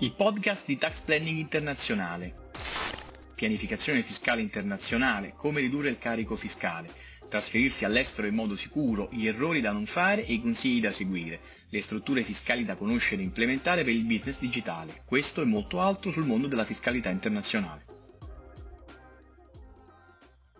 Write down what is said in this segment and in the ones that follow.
il podcast di Tax Planning Internazionale. Pianificazione fiscale internazionale, come ridurre il carico fiscale, trasferirsi all'estero in modo sicuro, gli errori da non fare e i consigli da seguire, le strutture fiscali da conoscere e implementare per il business digitale. Questo e molto altro sul mondo della fiscalità internazionale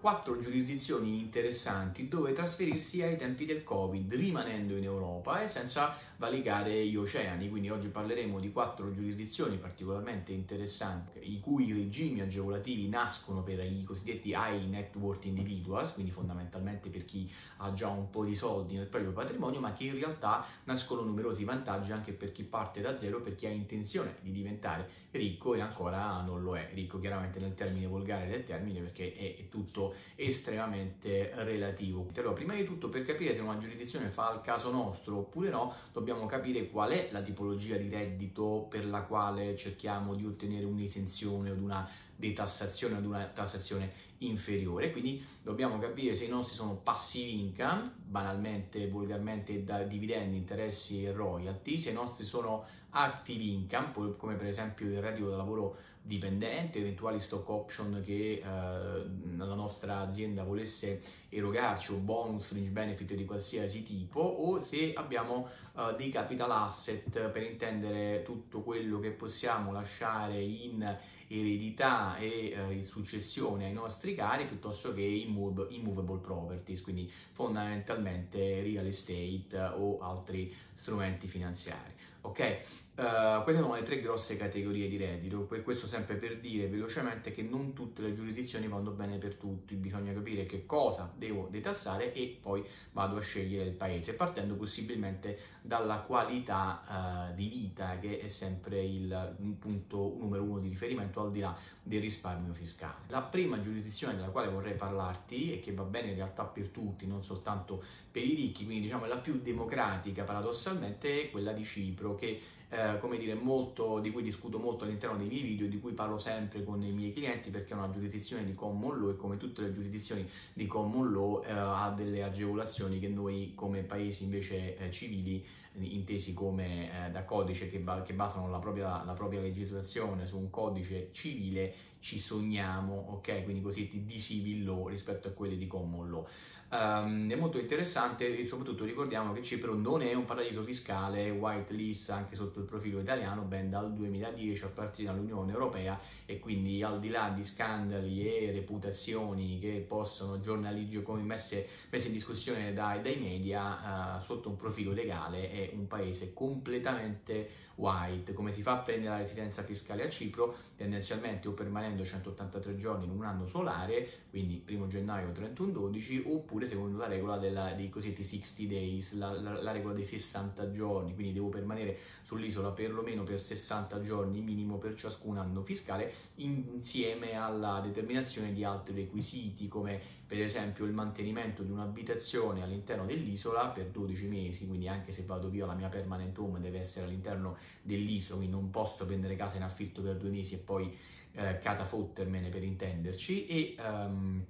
quattro giurisdizioni interessanti dove trasferirsi ai tempi del Covid, rimanendo in Europa e senza valicare gli oceani. Quindi oggi parleremo di quattro giurisdizioni particolarmente interessanti, i cui regimi agevolativi nascono per i cosiddetti high net worth individuals, quindi fondamentalmente per chi ha già un po' di soldi nel proprio patrimonio, ma che in realtà nascono numerosi vantaggi anche per chi parte da zero, per chi ha intenzione di diventare ricco e ancora non lo è. Ricco chiaramente nel termine volgare del termine perché è tutto estremamente relativo. Allora, prima di tutto, per capire se una giurisdizione fa il caso nostro oppure no, dobbiamo capire qual è la tipologia di reddito per la quale cerchiamo di ottenere un'esenzione o una detassazione o ad una tassazione inferiore. Quindi dobbiamo capire se i nostri sono passive income, banalmente, volgarmente da dividendi, interessi e royalty, se i nostri sono active income, come per esempio il reddito da lavoro dipendente, eventuali stock option che eh, la nostra azienda volesse erogarci o bonus, fringe benefit di qualsiasi tipo o se abbiamo eh, dei capital asset per intendere tutto quello che possiamo lasciare in eredità e eh, in successione ai nostri cari piuttosto che immov- immovable properties, quindi fondamentalmente real estate o altri strumenti finanziari. Ok? Uh, queste sono le tre grosse categorie di reddito, per questo sempre per dire velocemente che non tutte le giurisdizioni vanno bene per tutti, bisogna capire che cosa devo detassare e poi vado a scegliere il paese, partendo possibilmente dalla qualità uh, di vita che è sempre il punto numero uno di riferimento al di là del risparmio fiscale. La prima giurisdizione della quale vorrei parlarti e che va bene in realtà per tutti, non soltanto per i ricchi, quindi diciamo la più democratica paradossalmente, è quella di Cipro che eh, come dire, molto, di cui discuto molto all'interno dei miei video, di cui parlo sempre con i miei clienti perché è una giurisdizione di common law e come tutte le giurisdizioni di common law eh, ha delle agevolazioni che noi come paesi invece eh, civili intesi come eh, da codice che, ba- che basano la propria, la propria, legislazione su un codice civile ci sogniamo, ok? Quindi così di civil law rispetto a quelli di common law. Um, è molto interessante e soprattutto ricordiamo che Cipro non è un paradiso fiscale white list anche sotto il profilo italiano ben dal 2010 a partire dall'Unione Europea e quindi al di là di scandali e reputazioni che possono giornaliggio come messe, messe in discussione dai, dai media uh, sotto un profilo legale un paese completamente white come si fa a prendere la residenza fiscale a Cipro? Tendenzialmente o permanendo 183 giorni in un anno solare quindi 1 gennaio 31 12 oppure oppure secondo la regola della, dei cosiddetti 60 days, la, la, la, regola dei 60 giorni, quindi devo permanere sull'isola perlomeno per 60 giorni minimo per ciascun anno fiscale, insieme alla determinazione di altri requisiti come per esempio il mantenimento di un'abitazione all'interno dell'isola per 12 mesi, quindi anche se vado via la mia permanent home deve essere all'interno dell'isola, quindi non posso prendere casa in affitto per due mesi e poi eh, catafottermene per intenderci e um,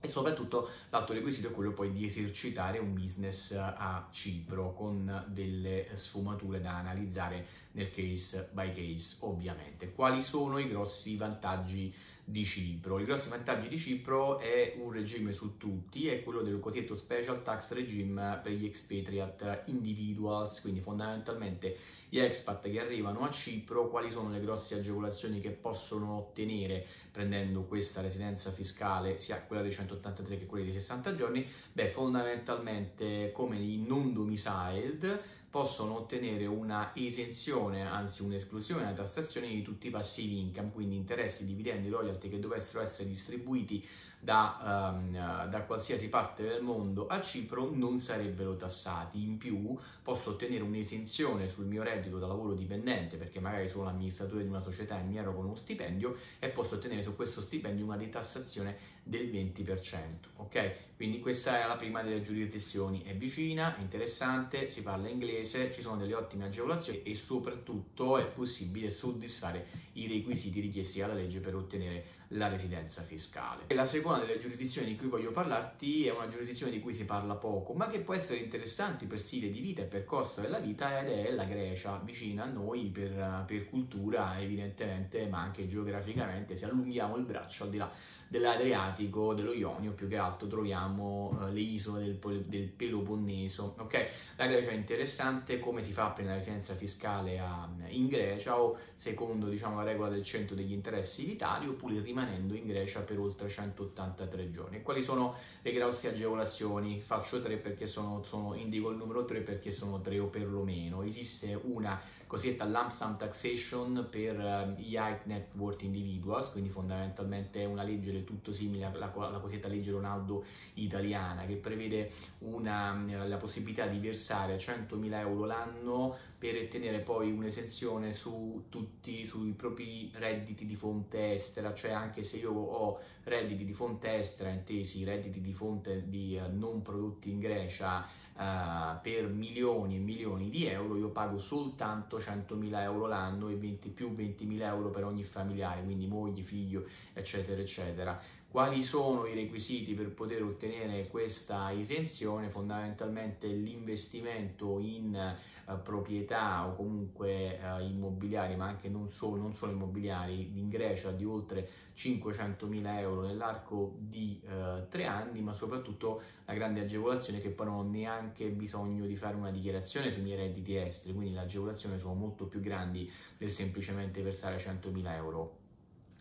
e soprattutto l'altro requisito è quello poi di esercitare un business a Cipro con delle sfumature da analizzare nel case by case ovviamente. Quali sono i grossi vantaggi di Cipro? I grossi vantaggi di Cipro è un regime su tutti, è quello del cosiddetto special tax regime per gli expatriate individuals, quindi fondamentalmente gli expat che arrivano a Cipro, quali sono le grosse agevolazioni che possono ottenere prendendo questa residenza fiscale, sia quella dei 183 che quella dei 60 giorni? Beh, fondamentalmente come i non domiciled possono ottenere una esenzione, anzi un'esclusione dalla tassazione di tutti i passivi income, quindi interessi, dividendi, royalty che dovessero essere distribuiti da, um, da, qualsiasi parte del mondo a Cipro non sarebbero tassati. In più posso ottenere un'esenzione sul mio reddito da lavoro dipendente perché magari sono amministratore di una società e mi ero con uno stipendio e posso ottenere su questo stipendio una detassazione del 20%. Ok? Quindi questa è la prima delle giurisdizioni, è vicina, è interessante, si parla inglese, ci sono delle ottime agevolazioni e soprattutto è possibile soddisfare i requisiti richiesti dalla legge per ottenere la residenza fiscale. E la seconda delle giurisdizioni di cui voglio parlarti è una giurisdizione di cui si parla poco, ma che può essere interessante per stile di vita e per costo della vita ed è la Grecia, vicina a noi per, per cultura evidentemente, ma anche geograficamente, se allunghiamo il braccio al di là dell'Adriatico, dello Ionio, più che altro troviamo uh, le isole del, del, Peloponneso. Ok, la Grecia è interessante, come si fa prendere la residenza fiscale a, in Grecia o secondo diciamo, la regola del centro degli interessi vitali oppure rimanendo in Grecia per oltre 183 giorni. quali sono le grosse agevolazioni? Faccio tre perché sono, sono indico il numero 3 perché sono tre o perlomeno. Esiste una cosiddetta lump sum taxation per uh, gli high net worth individuals, quindi fondamentalmente è una legge del tutto simile alla, alla cosiddetta legge Ronaldo italiana che prevede una, la possibilità di versare 100.000 euro l'anno per ottenere poi un'esenzione su tutti sui propri redditi di fonte estera, cioè anche se io ho redditi di fonte estera, intesi redditi di fonte di uh, non prodotti in Grecia uh, per milioni e milioni di euro, io pago soltanto 100.000 euro l'anno e 20, più 20.000 euro per ogni familiare, quindi moglie, figlio, eccetera, eccetera. Quali sono i requisiti per poter ottenere questa esenzione? Fondamentalmente l'investimento in uh, proprietà o comunque uh, immobiliari, ma anche non solo, non solo, immobiliari, in Grecia di oltre 500.000 euro nell'arco di uh, tre anni, ma soprattutto la grande agevolazione che poi non ho neanche bisogno di fare una dichiarazione sui miei redditi esteri, quindi le agevolazioni sono molto più grandi del semplicemente versare 100.000 euro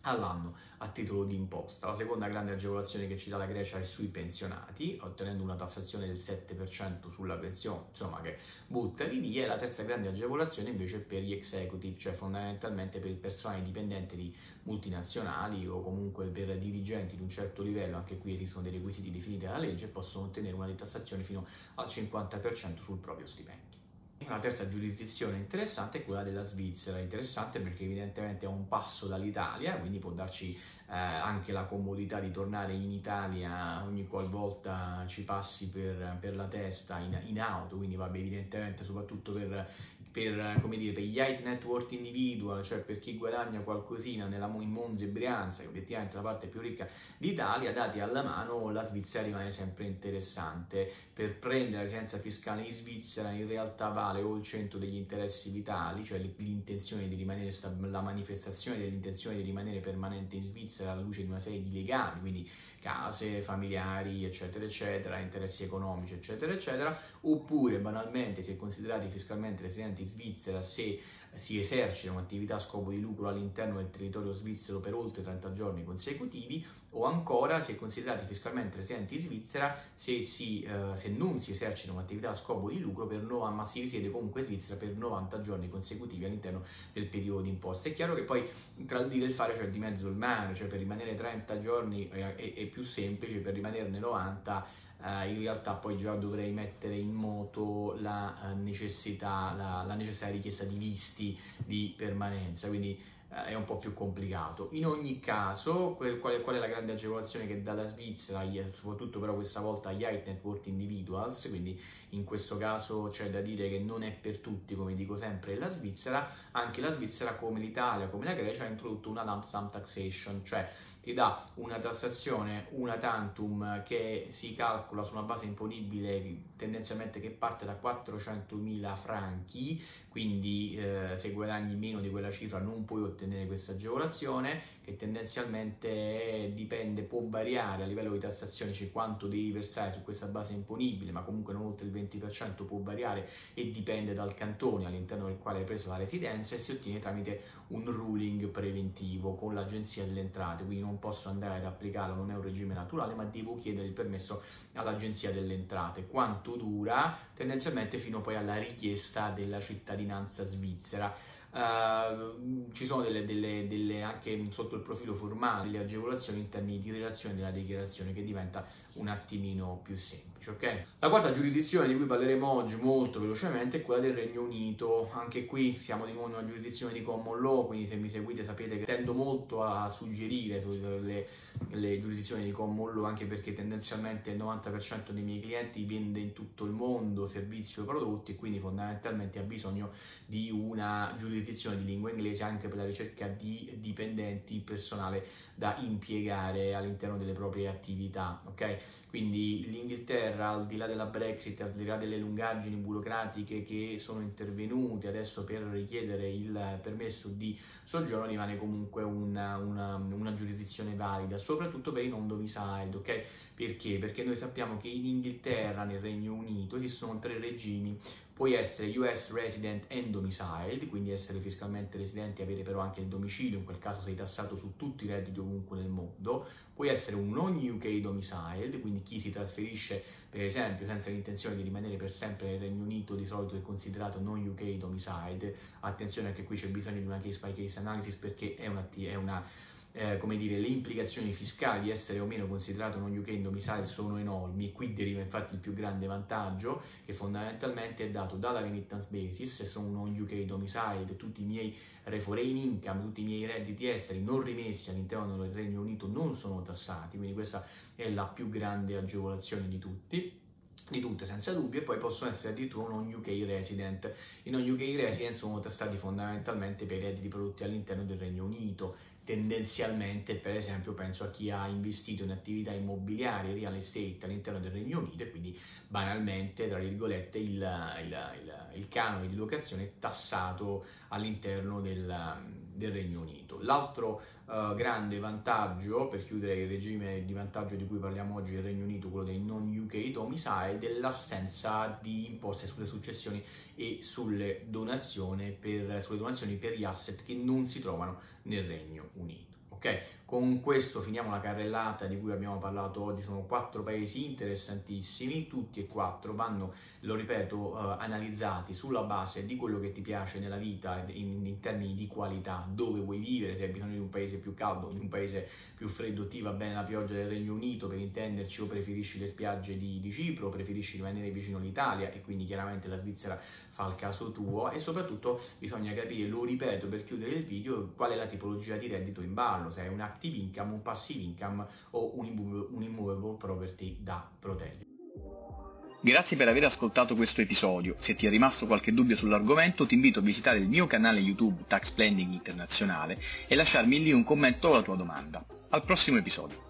all'anno a titolo di imposta. La seconda grande agevolazione che ci dà la Grecia è sui pensionati, ottenendo una tassazione del 7% sulla pensione, insomma che butta di via, e la terza grande agevolazione invece è per gli executive, cioè fondamentalmente per il personale dipendente di multinazionali o comunque per dirigenti di un certo livello, anche qui esistono dei requisiti definiti dalla legge, possono ottenere una detassazione fino al 50% sul proprio stipendio. Una terza giurisdizione interessante è quella della Svizzera, interessante perché evidentemente è un passo dall'Italia, quindi può darci eh, anche la comodità di tornare in Italia ogni qualvolta ci passi per, per la testa in, in, auto, quindi vabbè evidentemente soprattutto per per, come dire, per gli high net worth individual, cioè per chi guadagna qualcosina nella, in Monza e Brianza, che obiettivamente è la parte più ricca d'Italia, dati alla mano la Svizzera rimane sempre interessante. Per prendere la residenza fiscale in Svizzera in realtà vale o il centro degli interessi vitali, cioè l'intenzione di rimanere, la manifestazione dell'intenzione di rimanere permanente in Svizzera alla luce di una serie di legami, quindi case, familiari, eccetera, eccetera, interessi economici, eccetera, eccetera, oppure banalmente è considerati fiscalmente residenti Svizzera se si esercita un'attività a scopo di lucro all'interno del territorio svizzero per oltre 30 giorni consecutivi o ancora è considerati fiscalmente residenti in Svizzera se, si, eh, se non si esercita un'attività a scopo di lucro per no, ma si risiede comunque in Svizzera per 90 giorni consecutivi all'interno del periodo di imposta. È chiaro che poi tra il dire e il fare c'è di mezzo il mare, cioè per rimanere 30 giorni è, è, è più semplice, per rimanerne 90 Uh, in realtà poi già dovrei mettere in moto la uh, necessità, la, la, necessaria richiesta di visti di permanenza, quindi è un po' più complicato. In ogni caso, quel, qual, è, qual, è, la grande agevolazione che dà la Svizzera, soprattutto però questa volta agli high net worth individuals, quindi in questo caso c'è da dire che non è per tutti, come dico sempre, la Svizzera, anche la Svizzera come l'Italia, come la Grecia ha introdotto una lump sum taxation, cioè ti dà una tassazione una tantum che si calcola su una base imponibile tendenzialmente che parte da 400.000 franchi, quindi eh, se guadagni meno di quella cifra non puoi ottenere questa agevolazione, che tendenzialmente dipende, può variare a livello di tassazione, cioè quanto devi versare su questa base imponibile, ma comunque non oltre il 20% può variare e dipende dal cantone all'interno del quale hai preso la residenza e si ottiene tramite un ruling preventivo con l'agenzia delle entrate, quindi non posso andare ad applicarlo, non è un regime naturale, ma devo chiedere il permesso all'agenzia delle entrate. Quanto dura? Tendenzialmente fino poi alla richiesta della cittadinanza svizzera. Uh, ci sono delle, delle, delle, anche sotto il profilo formale delle agevolazioni in termini di relazione della dichiarazione che diventa un attimino più semplice. semplice, ok? La quarta giurisdizione di cui parleremo oggi molto velocemente è quella del Regno Unito. Anche qui siamo di nuovo in una giurisdizione di common law, quindi se mi seguite sapete che tendo molto a suggerire le, le giurisdizioni di common law anche perché tendenzialmente il 90% dei miei clienti vende in tutto il mondo servizi o prodotti e quindi fondamentalmente ha bisogno di una giurisdizione di lingua inglese anche per la ricerca di dipendenti, personale da impiegare all'interno delle proprie attività, ok? Quindi l'Inghilterra, al di là della Brexit, al di là delle lungaggini burocratiche che sono intervenute adesso per richiedere il permesso di soggiorno, rimane comunque una, una, una giurisdizione valida, soprattutto per i non domiciled, ok? Perché? Perché noi sappiamo che in Inghilterra, nel Regno Unito, esistono tre regimi puoi essere US resident and domiciled, quindi essere fiscalmente residente e avere però anche il domicilio, in quel caso sei tassato su tutti i redditi ovunque nel mondo, puoi essere un non UK domiciled, quindi chi si trasferisce per esempio senza l'intenzione di rimanere per sempre nel Regno Unito di solito è considerato non UK domiciled, attenzione anche qui c'è bisogno di una case by case analysis perché è una, è una eh, come dire, le implicazioni fiscali di essere o meno considerato non UK domicile sono enormi. Qui deriva infatti il più grande vantaggio che fondamentalmente è dato dalla remittance basis, se sono non UK domicile tutti i miei foreign income, tutti i miei redditi esteri non rimessi all'interno del Regno Unito non sono tassati, quindi questa è la più grande agevolazione di tutti di tutte senza dubbio e poi possono essere addirittura non UK resident. I non UK resident sono tassati fondamentalmente per i redditi prodotti all'interno del Regno Unito tendenzialmente per esempio penso a chi ha investito in attività immobiliari, real estate all'interno del Regno Unito e quindi banalmente tra virgolette il, il, il, il canone di locazione è tassato all'interno del, del Regno Unito. L'altro uh, grande vantaggio, per chiudere il regime di vantaggio di cui parliamo oggi del Regno Unito, quello dei non UK domicile, è l'assenza di imposte sulle successioni e sulle donazioni per, sulle donazioni per gli asset che non si trovano nel Regno Unito. Ok? Con questo finiamo la carrellata di cui abbiamo parlato oggi, sono quattro paesi interessantissimi, tutti e quattro vanno, lo ripeto, uh, analizzati sulla base di quello che ti piace nella vita in, in, termini di qualità, dove vuoi vivere, se hai bisogno di un paese più caldo, di un paese più freddo, ti va bene la pioggia del Regno Unito per intenderci o preferisci le spiagge di, di Cipro, preferisci rimanere vicino all'Italia e quindi chiaramente la Svizzera fa il caso tuo. E soprattutto bisogna capire, lo ripeto per chiudere il video, qual è la tipologia di reddito in ballo, se è un active income, un passive income o un, immovable property da proteggere. Grazie per aver ascoltato questo episodio. Se ti è rimasto qualche dubbio sull'argomento, ti invito a visitare il mio canale YouTube Tax Planning Internazionale e lasciarmi lì un commento o la tua domanda. Al prossimo episodio.